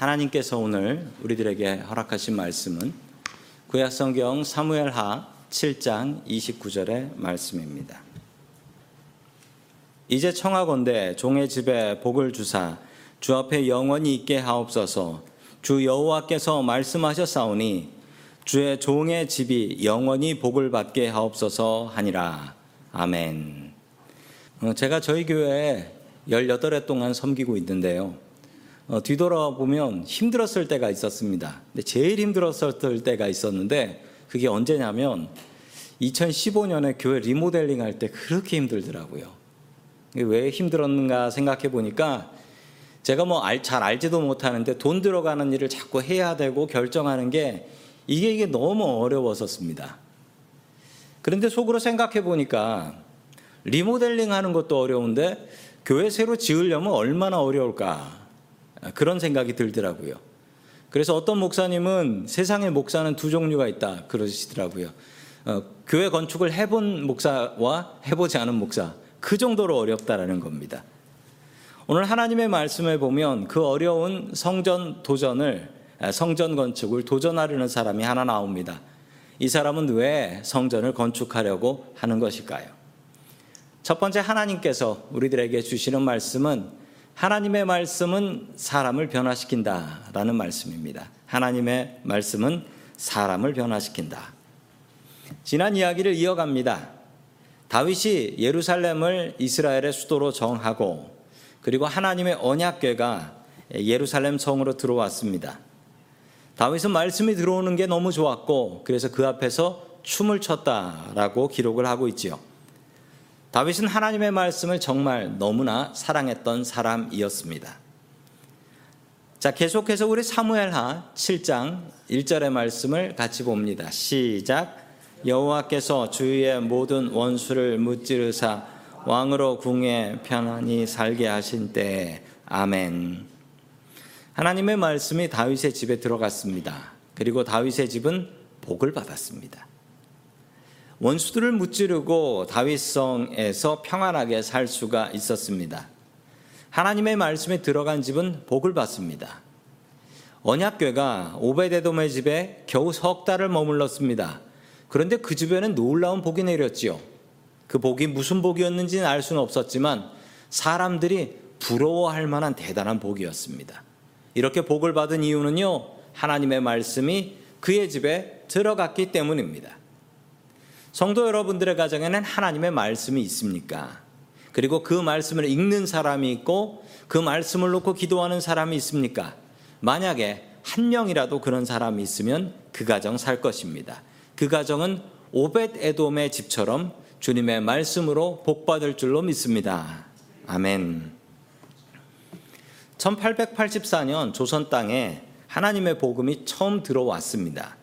하나님께서 오늘 우리들에게 허락하신 말씀은 구약성경 사무엘하 7장 29절의 말씀입니다. 이제 청하건대 종의 집에 복을 주사 주 앞에 영원히 있게 하옵소서 주 여호와께서 말씀하셨사오니 주의 종의 집이 영원히 복을 받게 하옵소서 하니라. 아멘. 어, 제가 저희 교회에 18해 동안 섬기고 있는데요. 어, 뒤돌아보면 힘들었을 때가 있었습니다. 근데 제일 힘들었을 때가 있었는데 그게 언제냐면 2015년에 교회 리모델링 할 때 그렇게 힘들더라고요. 왜 힘들었는가 생각해 보니까 제가 뭐 잘 알지도 못하는데 돈 들어가는 일을 자꾸 해야 되고 결정하는 게 이게 이게 너무 어려웠었습니다. 그런데 속으로 생각해 보니까 리모델링 하는 것도 어려운데 교회 새로 지으려면 얼마나 어려울까 그런 생각이 들더라고요. 그래서 어떤 목사님은 세상에 목사는 두 종류가 있다 그러시더라고요. 어, 교회 건축을 해본 목사와 해보지 않은 목사 그 정도로 어렵다라는 겁니다. 오늘 하나님의 말씀을 보면 그 어려운 성전 도전을 성전 건축을 도전하려는 사람이 하나 나옵니다. 이 사람은 왜 성전을 건축하려고 하는 것일까요? 첫 번째 하나님께서 우리들에게 주시는 말씀은 하나님의 말씀은 사람을 변화시킨다라는 말씀입니다. 하나님의 말씀은 사람을 변화시킨다. 지난 이야기를 이어갑니다. 다윗이 예루살렘을 이스라엘의 수도로 정하고 그리고 하나님의 언약궤가 예루살렘 성으로 들어왔습니다. 다윗은 말씀이 들어오는 게 너무 좋았고 그래서 그 앞에서 춤을 췄다라고 기록을 하고 있지요. 다윗은 하나님의 말씀을 정말 너무나 사랑했던 사람이었습니다. 자, 계속해서 우리 사무엘하 7장 1절의 말씀을 같이 봅니다. 시작. 여호와께서 주위의 모든 원수를 무찌르사 왕으로 궁에 편안히 살게 하신 때 아멘. 하나님의 말씀이 다윗의 집에 들어갔습니다. 그리고 다윗의 집은 복을 받았습니다. 원수들을 무찌르고 다윗성에서 평안하게 살 수가 있었습니다. 하나님의 말씀에 들어간 집은 복을 받습니다. 언약궤가 오베데돔의 집에 겨우 석 달을 머물렀습니다. 그런데 그 집에는 놀라운 복이 내렸지요. 그 복이 무슨 복이었는지는 알 수는 없었지만 사람들이 부러워할 만한 대단한 복이었습니다. 이렇게 복을 받은 이유는요, 하나님의 말씀이 그의 집에 들어갔기 때문입니다. 성도 여러분들의 가정에는 하나님의 말씀이 있습니까? 그리고 그 말씀을 읽는 사람이 있고 그 말씀을 놓고 기도하는 사람이 있습니까? 만약에 한 명이라도 그런 사람이 있으면 그 가정 살 것입니다. 그 가정은 오벳 에돔의 집처럼 주님의 말씀으로 복받을 줄로 믿습니다. 아멘. 1884년 조선 땅에 하나님의 복음이 처음 들어왔습니다.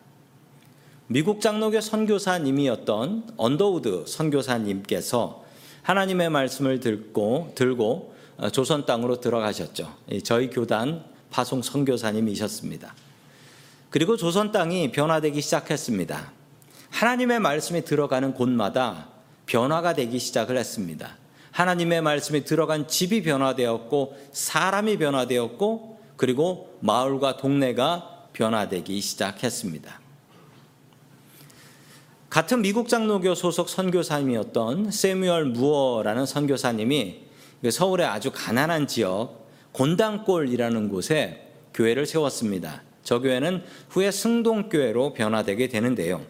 미국 장로교 선교사님이었던 언더우드 선교사님께서 하나님의 말씀을 듣고 들고 어, 조선 땅으로 들어가셨죠. 저희 교단 파송 선교사님이셨습니다. 그리고 조선 땅이 변화되기 시작했습니다. 하나님의 말씀이 들어가는 곳마다 변화가 되기 시작을 했습니다. 하나님의 말씀이 들어간 집이 변화되었고 사람이 변화되었고 그리고 마을과 동네가 변화되기 시작했습니다. 같은 미국 장로교 소속 선교사님이었던 세뮤얼 무어라는 선교사님이 그 서울의 아주 가난한 지역 곤당골이라는 곳에 교회를 세웠습니다. 저 교회는 후에 승동교회로 변화되게 되는데요.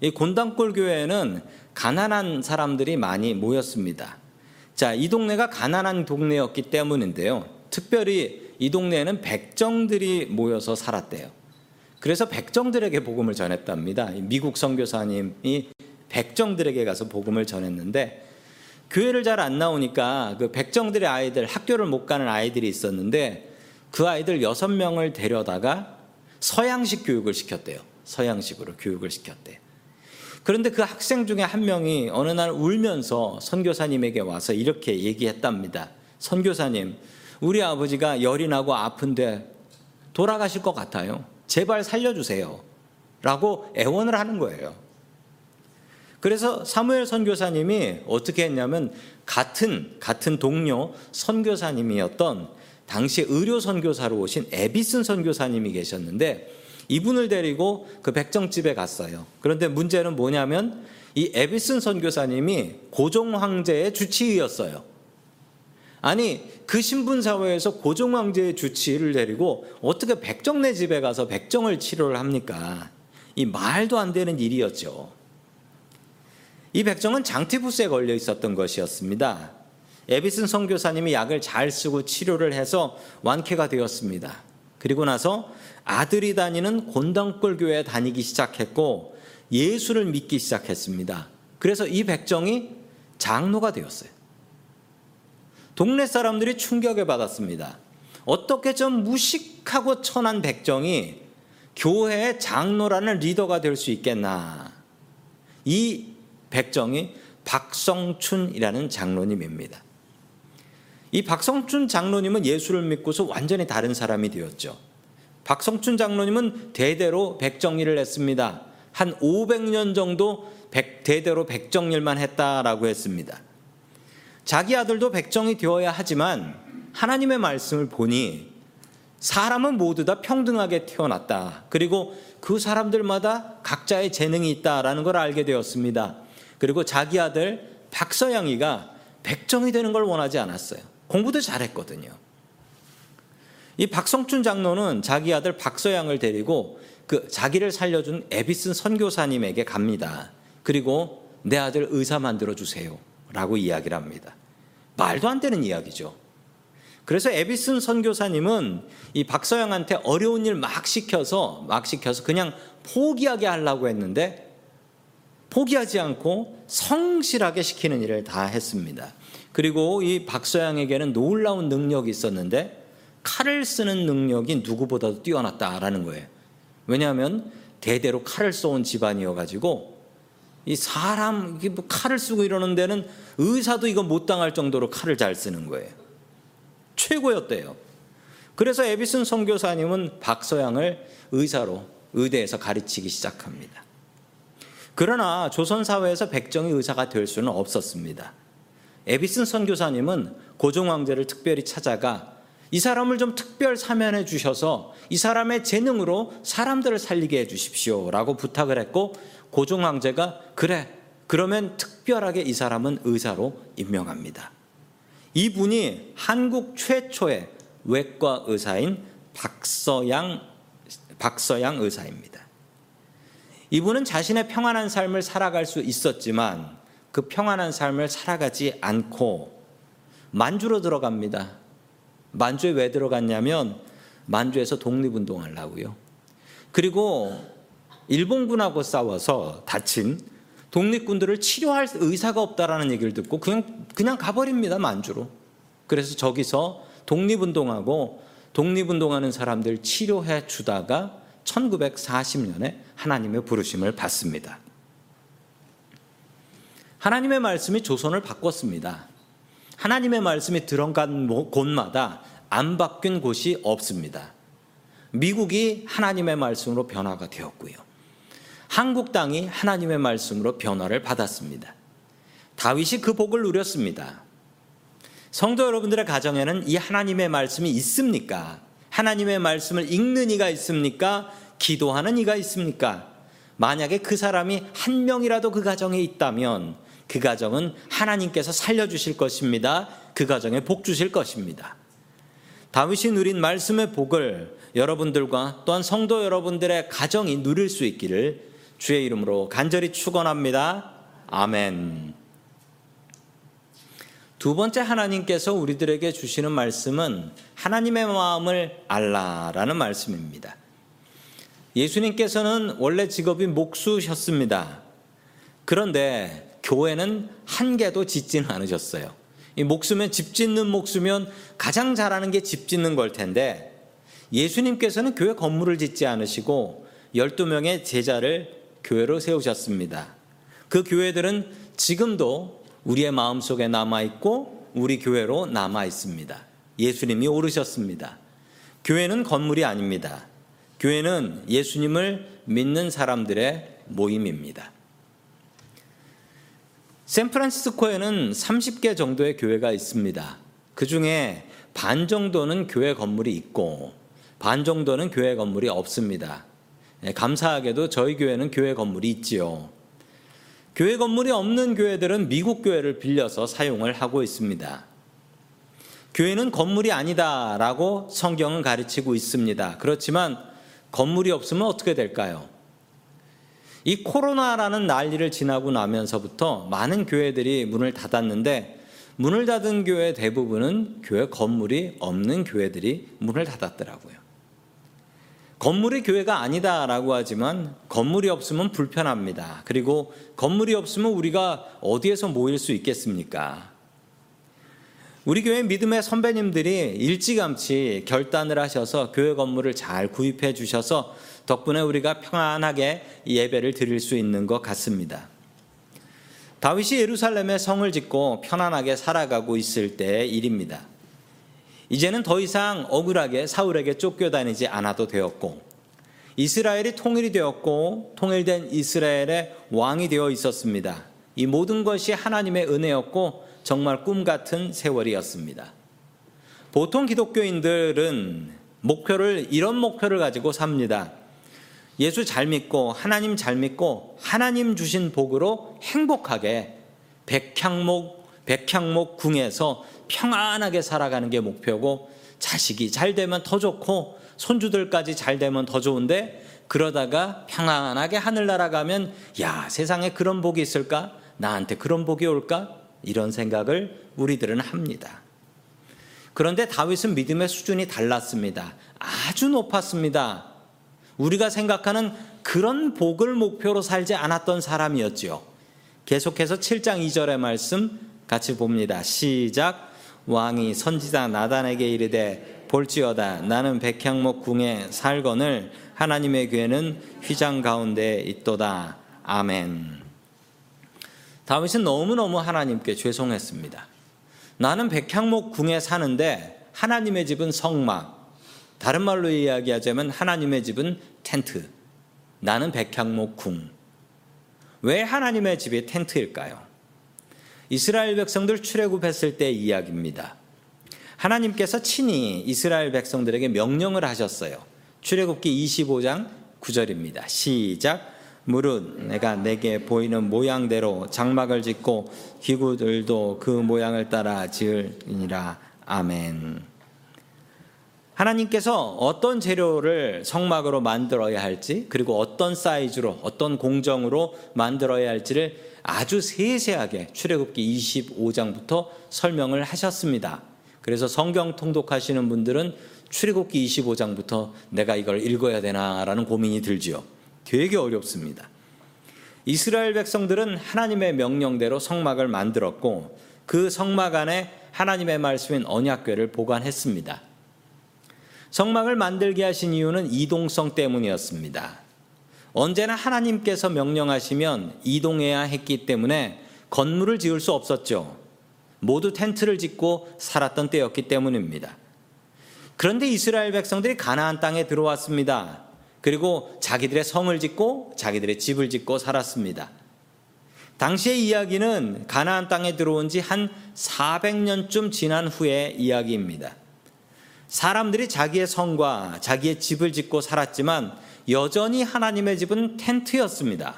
이 곤당골 교회에는 가난한 사람들이 많이 모였습니다. 자, 이 동네가 가난한 동네였기 때문인데요. 특별히 이 동네에는 백정들이 모여서 살았대요. 그래서 백정들에게 복음을 전했답니다. 미국 선교사님이 백정들에게 가서 복음을 전했는데 교회를 잘 안 나오니까 그 백정들의 아이들 학교를 못 가는 아이들이 있었는데 그 아이들 여섯 명을 데려다가 서양식 교육을 시켰대요. 서양식으로 교육을 시켰대요. 그런데 그 학생 중에 한 명이 어느 날 울면서 선교사님에게 와서 이렇게 얘기했답니다. 선교사님, 우리 아버지가 열이 나고 아픈데 돌아가실 것 같아요. 제발 살려주세요. 라고 애원을 하는 거예요. 그래서 사무엘 선교사님이 어떻게 했냐면 같은 같은 동료 선교사님이었던 당시 의료 선교사로 오신 에비슨 선교사님이 계셨는데 이분을 데리고 그 백정집에 갔어요. 그런데 문제는 뭐냐면 이 에비슨 선교사님이 고종 황제의 주치의였어요. 아니 그 신분 사회에서 고종 황제의 주치의를 데리고 어떻게 백정네 집에 가서 백정을 치료를 합니까? 이 말도 안 되는 일이었죠. 이 백정은 장티푸스에 걸려 있었던 것이었습니다. 에비슨 선교사님이 약을 잘 쓰고 치료를 해서 완쾌가 되었습니다. 그리고 나서 아들이 다니는 곤당골 교회에 다니기 시작했고 예수를 믿기 시작했습니다. 그래서 이 백정이 장로가 되었어요. 동네 사람들이 충격을 받았습니다. 어떻게 좀 무식하고 천한 백정이 교회의 장로라는 리더가 될 수 있겠나. 이 백정이 박성춘이라는 장로님입니다. 이 박성춘 장로님은 예수를 믿고서 완전히 다른 사람이 되었죠. 박성춘 장로님은 대대로 백정일을 했습니다. 한 500년 정도 백, 대대로 백정일만 했다라고 했습니다. 자기 아들도 백정이 되어야 하지만 하나님의 말씀을 보니 사람은 모두 다 평등하게 태어났다. 그리고 그 사람들마다 각자의 재능이 있다라는 걸 알게 되었습니다. 그리고 자기 아들 박서양이가 백정이 되는 걸 원하지 않았어요. 공부도 잘했거든요. 이 박성춘 장로는 자기 아들 박서양을 데리고 그 자기를 살려준 에비슨 선교사님에게 갑니다. 그리고 내 아들 의사 만들어 주세요. 라고 이야기를 합니다. 말도 안 되는 이야기죠. 그래서 에비슨 선교사님은 이 박서영한테 어려운 일 막 시켜서 막 시켜서 그냥 포기하게 하려고 했는데 포기하지 않고 성실하게 시키는 일을 다 했습니다. 그리고 이 박서양에게는 놀라운 능력이 있었는데 칼을 쓰는 능력이 누구보다도 뛰어났다라는 거예요. 왜냐하면 대대로 칼을 쏘온 집안이어가지고 이 사람 뭐 칼을 쓰고 이러는 데는 의사도 이거 못 당할 정도로 칼을 잘 쓰는 거예요. 최고였대요. 그래서 에비슨 선교사님은 박서양을 의사로 의대에서 가르치기 시작합니다. 그러나 조선 사회에서 백정이 의사가 될 수는 없었습니다. 에비슨 선교사님은 고종 황제를 특별히 찾아가 이 사람을 좀 특별 사면해 주셔서 이 사람의 재능으로 사람들을 살리게 해 주십시오라고 부탁을 했고 고종 황제가 그래 그러면 특별하게 이 사람은 의사로 임명합니다. 이분이 한국 최초의 외과 의사인 박서양 박서양 의사입니다. 이분은 자신의 평안한 삶을 살아갈 수 있었지만 그 평안한 삶을 살아가지 않고 만주로 들어갑니다. 만주에 왜 들어갔냐면 만주에서 독립운동하려고요. 그리고 일본군하고 싸워서 다친 독립군들을 치료할 의사가 없다라는 얘기를 듣고 그냥 그냥 가버립니다 만주로. 그래서 저기서 독립운동하고 독립운동하는 사람들 치료해 주다가 1940년에 하나님의 부르심을 받습니다. 하나님의 말씀이 조선을 바꿨습니다. 하나님의 말씀이 들어간 곳마다 안 바뀐 곳이 없습니다. 미국이 하나님의 말씀으로 변화가 되었고요. 한국 땅이 하나님의 말씀으로 변화를 받았습니다. 다윗이 그 복을 누렸습니다. 성도 여러분들의 가정에는 이 하나님의 말씀이 있습니까? 하나님의 말씀을 읽는 이가 있습니까? 기도하는 이가 있습니까? 만약에 그 사람이 한 명이라도 그 가정에 있다면 그 가정은 하나님께서 살려주실 것입니다. 그 가정에 복 주실 것입니다. 다윗이 누린 말씀의 복을 여러분들과 또한 성도 여러분들의 가정이 누릴 수 있기를 주의 이름으로 간절히 축원합니다. 아멘. 두 번째 하나님께서 우리들에게 주시는 말씀은 하나님의 마음을 알라라는 말씀입니다. 예수님께서는 원래 직업이 목수셨습니다. 그런데 교회는 한 개도 짓지는 않으셨어요. 이 목수면 집 짓는 목수면 가장 잘하는 게 집 짓는 걸 텐데 예수님께서는 교회 건물을 짓지 않으시고 12명의 제자를 교회로 세우셨습니다. 그 교회들은 지금도 우리의 마음속에 남아 있고 우리 교회로 남아 있습니다. 예수님이 오르셨습니다. 교회는 건물이 아닙니다. 교회는 예수님을 믿는 사람들의 모임입니다. 샌프란시스코에는 30개 정도의 교회가 있습니다. 그 중에 반 정도는 교회 건물이 있고 반 정도는 교회 건물이 없습니다. 예, 감사하게도 저희 교회는 교회 건물이 있지요. 교회 건물이 없는 교회들은 미국 교회를 빌려서 사용을 하고 있습니다. 교회는 건물이 아니다라고 성경은 가르치고 있습니다. 그렇지만 건물이 없으면 어떻게 될까요? 이 코로나라는 난리를 지나고 나면서부터 많은 교회들이 문을 닫았는데 문을 닫은 교회 대부분은 교회 건물이 없는 교회들이 문을 닫았더라고요. 건물이 교회가 아니다라고 하지만 건물이 없으면 불편합니다. 그리고 건물이 없으면 우리가 어디에서 모일 수 있겠습니까? 우리 교회 믿음의 선배님들이 일찌감치 결단을 하셔서 교회 건물을 잘 구입해 주셔서 덕분에 우리가 평안하게 예배를 드릴 수 있는 것 같습니다. 다윗이 예루살렘에 성을 짓고 편안하게 살아가고 있을 때의 일입니다. 이제는 더 이상 억울하게 사울에게 쫓겨다니지 않아도 되었고 이스라엘이 통일이 되었고 통일된 이스라엘의 왕이 되어 있었습니다. 이 모든 것이 하나님의 은혜였고 정말 꿈 같은 세월이었습니다. 보통 기독교인들은 목표를 이런 목표를 가지고 삽니다. 예수 잘 믿고 하나님 잘 믿고 하나님 주신 복으로 행복하게 백향목 백향목 궁에서 평안하게 살아가는 게 목표고 자식이 잘 되면 더 좋고 손주들까지 잘 되면 더 좋은데 그러다가 평안하게 하늘 날아가면 야 세상에 그런 복이 있을까 나한테 그런 복이 올까 이런 생각을 우리들은 합니다. 그런데 다윗은 믿음의 수준이 달랐습니다. 아주 높았습니다. 우리가 생각하는 그런 복을 목표로 살지 않았던 사람이었지요. 계속해서 7장 2절의 말씀 같이 봅니다. 시작. 왕이 선지자 나단에게 이르되 볼지어다 나는 백향목 궁에 살거늘 하나님의 교회는 휘장 가운데 있도다. 아멘. 다윗은 너무너무 하나님께 죄송했습니다. 나는 백향목 궁에 사는데 하나님의 집은 성막, 다른 말로 이야기하자면 하나님의 집은 텐트. 나는 백향목 궁. 왜 하나님의 집이 텐트일까요? 이스라엘 백성들 출애굽했을 때 이야기입니다. 하나님께서 친히 이스라엘 백성들에게 명령을 하셨어요. 출애굽기 25장 9절입니다. 시작. 무릇 내가 내게 보이는 모양대로 장막을 짓고 기구들도 그 모양을 따라 지으니라. 아멘. 하나님께서 어떤 재료를 성막으로 만들어야 할지 그리고 어떤 사이즈로 어떤 공정으로 만들어야 할지를 아주 세세하게 출애굽기 25장부터 설명을 하셨습니다. 그래서 성경 통독하시는 분들은 출애굽기 25장부터 내가 이걸 읽어야 되나라는 고민이 들지요. 되게 어렵습니다. 이스라엘 백성들은 하나님의 명령대로 성막을 만들었고 그 성막 안에 하나님의 말씀인 언약궤를 보관했습니다. 성막을 만들게 하신 이유는 이동성 때문이었습니다. 언제나 하나님께서 명령하시면 이동해야 했기 때문에 건물을 지을 수 없었죠. 모두 텐트를 짓고 살았던 때였기 때문입니다. 그런데 이스라엘 백성들이 가나안 땅에 들어왔습니다. 그리고 자기들의 성을 짓고 자기들의 집을 짓고 살았습니다. 당시의 이야기는 가나안 땅에 들어온 지 한 400년쯤 지난 후의 이야기입니다. 사람들이 자기의 성과 자기의 집을 짓고 살았지만 여전히 하나님의 집은 텐트였습니다.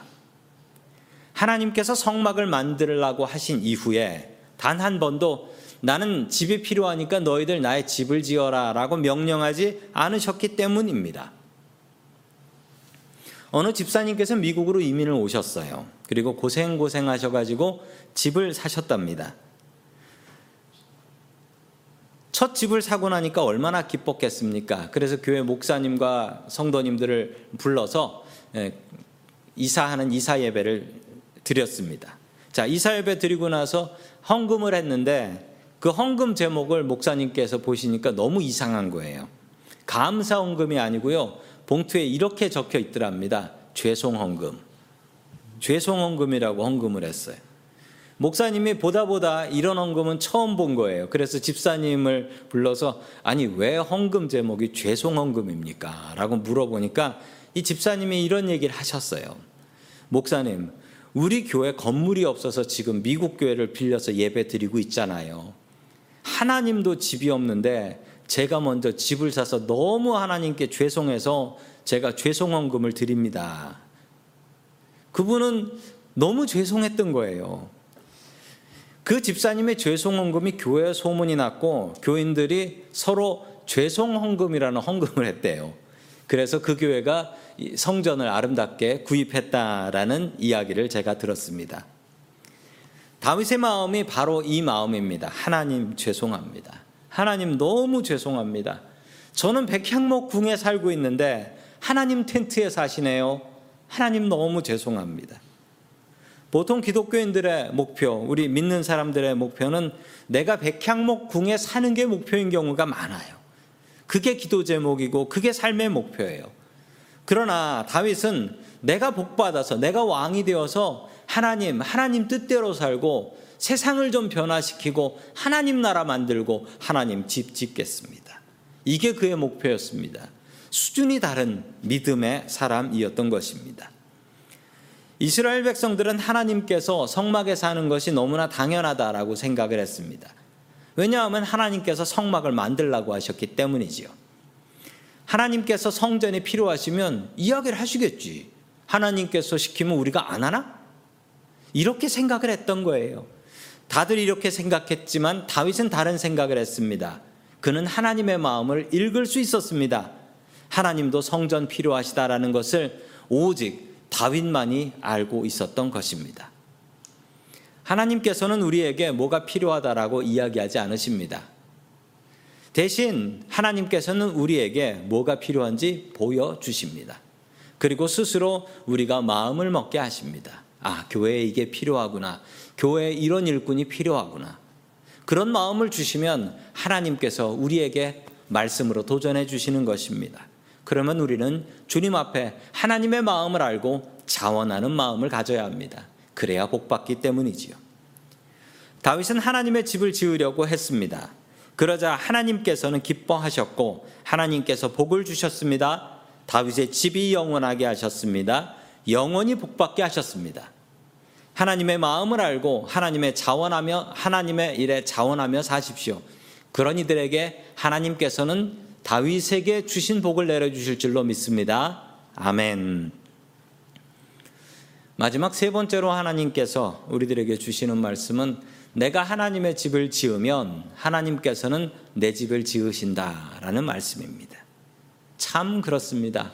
하나님께서 성막을 만들라고 하신 이후에 단 한 번도 나는 집이 필요하니까 너희들 나의 집을 지어라 라고 명령하지 않으셨기 때문입니다. 어느 집사님께서 미국으로 이민을 오셨어요. 그리고 고생고생 하셔가지고 집을 사셨답니다. 첫 집을 사고 나니까 얼마나 기뻤겠습니까? 그래서 교회 목사님과 성도님들을 불러서 예, 이사하는 이사 예배를 드렸습니다. 자, 이사 예배 드리고 나서 헌금을 했는데 그 헌금 제목을 목사님께서 보시니까 너무 이상한 거예요. 감사 헌금이 아니고요. 봉투에 이렇게 적혀 있더랍니다. 죄송 헌금. 죄송 헌금이라고 헌금을 했어요. 목사님이 보다 보다 이런 헌금은 처음 본 거예요. 그래서 집사님을 불러서 아니 왜 헌금 제목이 죄송 헌금입니까? 라고 물어보니까 이 집사님이 이런 얘기를 하셨어요. 목사님, 우리 교회 건물이 없어서 지금 미국 교회를 빌려서 예배 드리고 있잖아요. 하나님도 집이 없는데 제가 먼저 집을 사서 너무 하나님께 죄송해서 제가 죄송원금을 드립니다. 그분은 너무 죄송했던 거예요. 그 집사님의 죄송 헌금이 교회에 소문이 났고 교인들이 서로 죄송 헌금이라는 헌금을 했대요. 그래서 그 교회가 성전을 아름답게 구입했다라는 이야기를 제가 들었습니다. 다윗의 마음이 바로 이 마음입니다. 하나님 죄송합니다. 하나님 너무 죄송합니다. 저는 백향목 궁에 살고 있는데 하나님 텐트에 사시네요. 하나님 너무 죄송합니다. 보통 기독교인들의 목표, 우리 믿는 사람들의 목표는 내가 백향목 궁에 사는 게 목표인 경우가 많아요. 그게 기도 제목이고 그게 삶의 목표예요. 그러나 다윗은 내가 복받아서 내가 왕이 되어서 하나님, 하나님 뜻대로 살고 세상을 좀 변화시키고 하나님 나라 만들고 하나님 집 짓겠습니다. 이게 그의 목표였습니다. 수준이 다른 믿음의 사람이었던 것입니다. 이스라엘 백성들은 하나님께서 성막에 사는 것이 너무나 당연하다라고 생각을 했습니다. 왜냐하면 하나님께서 성막을 만들라고 하셨기 때문이지요. 하나님께서 성전이 필요하시면 이야기를 하시겠지. 하나님께서 시키면 우리가 안 하나? 이렇게 생각을 했던 거예요. 다들 이렇게 생각했지만 다윗은 다른 생각을 했습니다. 그는 하나님의 마음을 읽을 수 있었습니다. 하나님도 성전 필요하시다라는 것을 오직 다윗만이 알고 있었던 것입니다. 하나님께서는 우리에게 뭐가 필요하다라고 이야기하지 않으십니다. 대신 하나님께서는 우리에게 뭐가 필요한지 보여주십니다. 그리고 스스로 우리가 마음을 먹게 하십니다. 아, 교회에 이게 필요하구나. 교회에 이런 일꾼이 필요하구나. 그런 마음을 주시면 하나님께서 우리에게 말씀으로 도전해 주시는 것입니다. 그러면 우리는 주님 앞에 하나님의 마음을 알고 자원하는 마음을 가져야 합니다. 그래야 복받기 때문이지요. 다윗은 하나님의 집을 지으려고 했습니다. 그러자 하나님께서는 기뻐하셨고 하나님께서 복을 주셨습니다. 다윗의 집이 영원하게 하셨습니다. 영원히 복받게 하셨습니다. 하나님의 마음을 알고 하나님의 자원하며 하나님의 일에 자원하며 사십시오. 그런 이들에게 하나님께서는 다윗에게 주신 복을 내려 주실 줄로 믿습니다. 아멘. 마지막 세 번째로 하나님께서 우리들에게 주시는 말씀은 내가 하나님의 집을 지으면 하나님께서는 내 집을 지으신다라는 말씀입니다. 참 그렇습니다.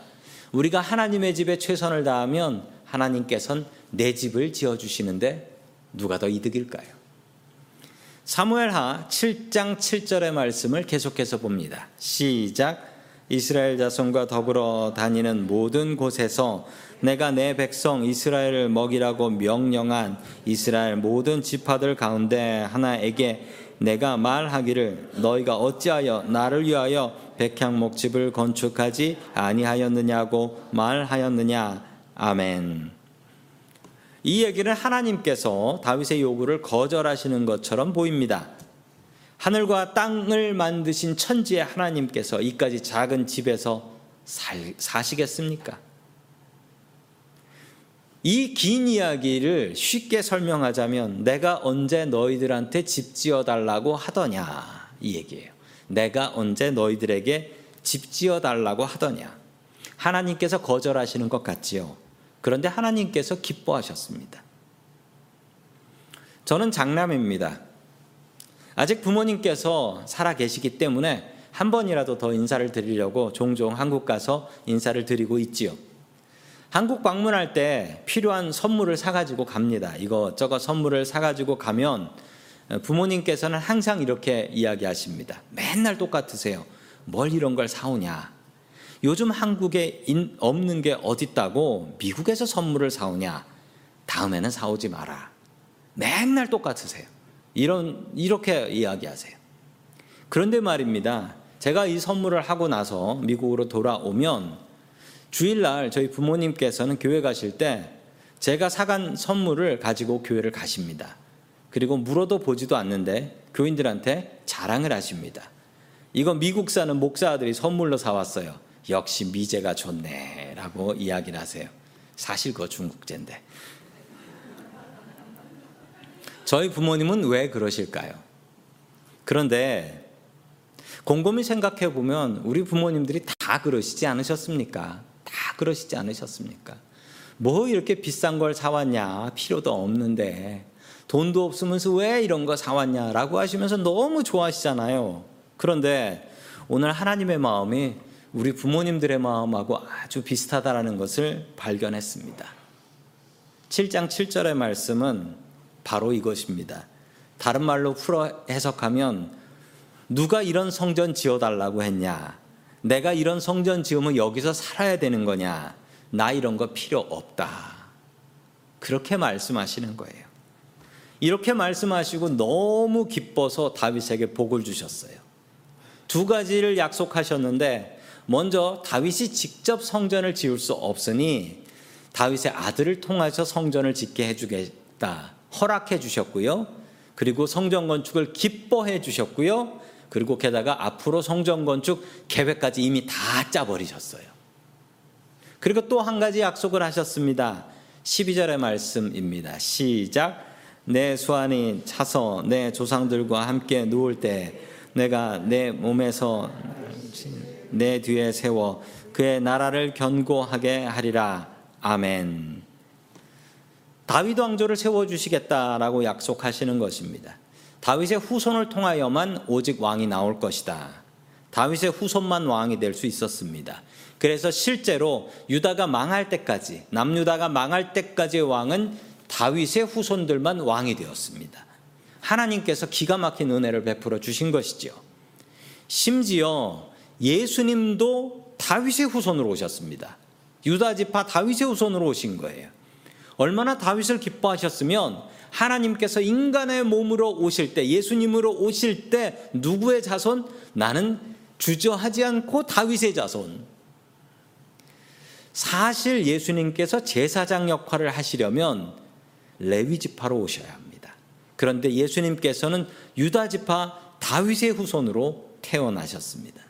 우리가 하나님의 집에 최선을 다하면 하나님께서는 내 집을 지어 주시는데 누가 더 이득일까요? 사무엘하 7장 7절의 말씀을 계속해서 봅니다. 시작 이스라엘 자손과 더불어 다니는 모든 곳에서 내가 내 백성 이스라엘을 먹이라고 명령한 이스라엘 모든 지파들 가운데 하나에게 내가 말하기를 너희가 어찌하여 나를 위하여 백향목집을 건축하지 아니하였느냐고 말하였느냐 아멘. 이 얘기는 하나님께서 다윗의 요구를 거절하시는 것처럼 보입니다. 하늘과 땅을 만드신 천지의 하나님께서 이까지 작은 집에서 살, 사시겠습니까? 이 긴 이야기를 쉽게 설명하자면 내가 언제 너희들한테 집 지어 달라고 하더냐 이 얘기예요. 내가 언제 너희들에게 집 지어 달라고 하더냐. 하나님께서 거절하시는 것 같지요. 그런데 하나님께서 기뻐하셨습니다. 저는 장남입니다. 아직 부모님께서 살아 계시기 때문에 한 번이라도 더 인사를 드리려고 종종 한국 가서 인사를 드리고 있지요. 한국 방문할 때 필요한 선물을 사가지고 갑니다. 이거 저거 선물을 사가지고 가면 부모님께서는 항상 이렇게 이야기하십니다. 맨날 똑같으세요. 뭘 이런 걸 사오냐. 요즘 한국에 없는 게 어딨다고 미국에서 선물을 사오냐. 다음에는 사오지 마라. 맨날 똑같으세요. 이런, 이렇게 이야기하세요. 그런데 말입니다. 제가 이 선물을 하고 나서 미국으로 돌아오면 주일날 저희 부모님께서는 교회 가실 때 제가 사간 선물을 가지고 교회를 가십니다. 그리고 물어도 보지도 않는데 교인들한테 자랑을 하십니다. 이거 미국 사는 목사들이 선물로 사왔어요. 역시 미제가 좋네. 라고 이야기를 하세요. 사실 그거 중국제인데. 저희 부모님은 왜 그러실까요? 그런데 곰곰이 생각해 보면 우리 부모님들이 다 그러시지 않으셨습니까? 다 그러시지 않으셨습니까? 뭐 이렇게 비싼 걸 사왔냐? 필요도 없는데. 돈도 없으면서 왜 이런 거 사왔냐라고 하시면서 너무 좋아하시잖아요. 그런데 오늘 하나님의 마음이 우리 부모님들의 마음하고 아주 비슷하다라는 것을 발견했습니다. 7장 7절의 말씀은 바로 이것입니다. 다른 말로 풀어 해석하면 누가 이런 성전 지어달라고 했냐? 내가 이런 성전 지으면 여기서 살아야 되는 거냐? 나 이런 거 필요 없다. 그렇게 말씀하시는 거예요. 이렇게 말씀하시고 너무 기뻐서 다윗에게 복을 주셨어요. 두 가지를 약속하셨는데 먼저 다윗이 직접 성전을 지을 수 없으니 다윗의 아들을 통해서 성전을 짓게 해주겠다 허락해 주셨고요. 그리고 성전 건축을 기뻐해 주셨고요. 그리고 게다가 앞으로 성전 건축 계획까지 이미 다 짜버리셨어요. 그리고 또 한 가지 약속을 하셨습니다. 12절의 말씀입니다. 시작. 내 수완이 차서 내 조상들과 함께 누울 때 내가 내 몸에서 내 뒤에 세워 그의 나라를 견고하게 하리라. 아멘. 다윗 왕조를 세워 주시겠다라고 약속하시는 것입니다. 다윗의 후손을 통하여만 오직 왕이 나올 것이다. 다윗의 후손만 왕이 될 수 있었습니다. 그래서 실제로 유다가 망할 때까지 남유다가 망할 때까지의 왕은 다윗의 후손들만 왕이 되었습니다. 하나님께서 기가 막힌 은혜를 베풀어 주신 것이죠. 심지어 예수님도 다윗의 후손으로 오셨습니다. 유다 지파 다윗의 후손으로 오신 거예요. 얼마나 다윗을 기뻐하셨으면 하나님께서 인간의 몸으로 오실 때 예수님으로 오실 때 누구의 자손? 나는 주저하지 않고 다윗의 자손. 사실 예수님께서 제사장 역할을 하시려면 레위 지파로 오셔야 합니다. 그런데 예수님께서는 유다 지파 다윗의 후손으로 태어나셨습니다.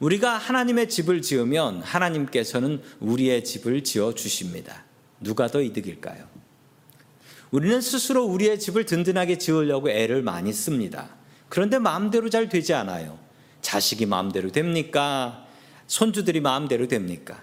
우리가 하나님의 집을 지으면 하나님께서는 우리의 집을 지어 주십니다. 누가 더 이득일까요? 우리는 스스로 우리의 집을 든든하게 지으려고 애를 많이 씁니다. 그런데 마음대로 잘 되지 않아요. 자식이 마음대로 됩니까? 손주들이 마음대로 됩니까?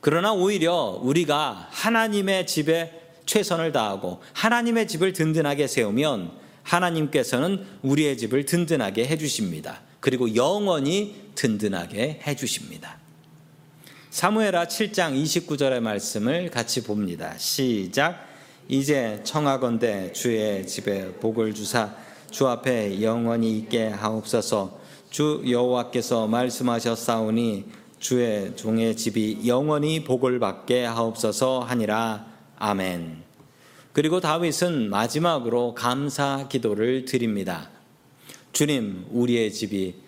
그러나 오히려 우리가 하나님의 집에 최선을 다하고 하나님의 집을 든든하게 세우면 하나님께서는 우리의 집을 든든하게 해주십니다. 그리고 영원히 든든하게 해주십니다. 사무에라 7장 29절의 말씀을 같이 봅니다. 시작. 이제 청하건대 주의 집에 복을 주사 주 앞에 영원히 있게 하옵소서. 주 여호와께서 말씀하셨사오니 주의 종의 집이 영원히 복을 받게 하옵소서 하니라. 아멘. 그리고 다윗은 마지막으로 감사 기도를 드립니다. 주님, 우리의 집이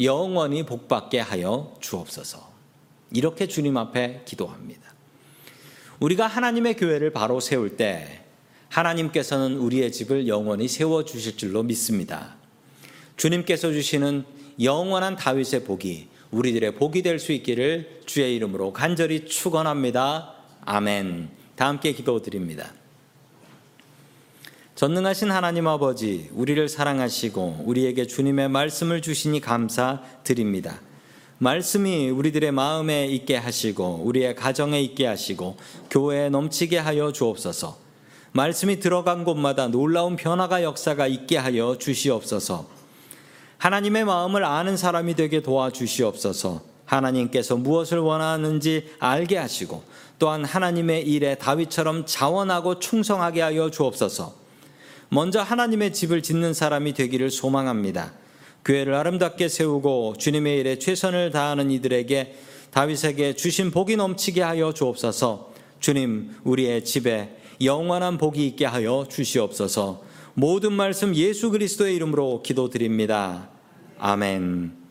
영원히 복받게 하여 주옵소서. 이렇게 주님 앞에 기도합니다. 우리가 하나님의 교회를 바로 세울 때 하나님께서는 우리의 집을 영원히 세워 주실 줄로 믿습니다. 주님께서 주시는 영원한 다윗의 복이 우리들의 복이 될 수 있기를 주의 이름으로 간절히 축원합니다. 아멘. 다 함께 기도드립니다. 전능하신 하나님 아버지, 우리를 사랑하시고 우리에게 주님의 말씀을 주시니 감사드립니다. 말씀이 우리들의 마음에 있게 하시고 우리의 가정에 있게 하시고 교회에 넘치게 하여 주옵소서. 말씀이 들어간 곳마다 놀라운 변화가 역사가 있게 하여 주시옵소서. 하나님의 마음을 아는 사람이 되게 도와주시옵소서. 하나님께서 무엇을 원하는지 알게 하시고 또한 하나님의 일에 다윗처럼 자원하고 충성하게 하여 주옵소서. 먼저 하나님의 집을 짓는 사람이 되기를 소망합니다. 교회를 아름답게 세우고 주님의 일에 최선을 다하는 이들에게 다윗에게 주신 복이 넘치게 하여 주옵소서. 주님, 우리의 집에 영원한 복이 있게 하여 주시옵소서. 모든 말씀 예수 그리스도의 이름으로 기도드립니다. 아멘.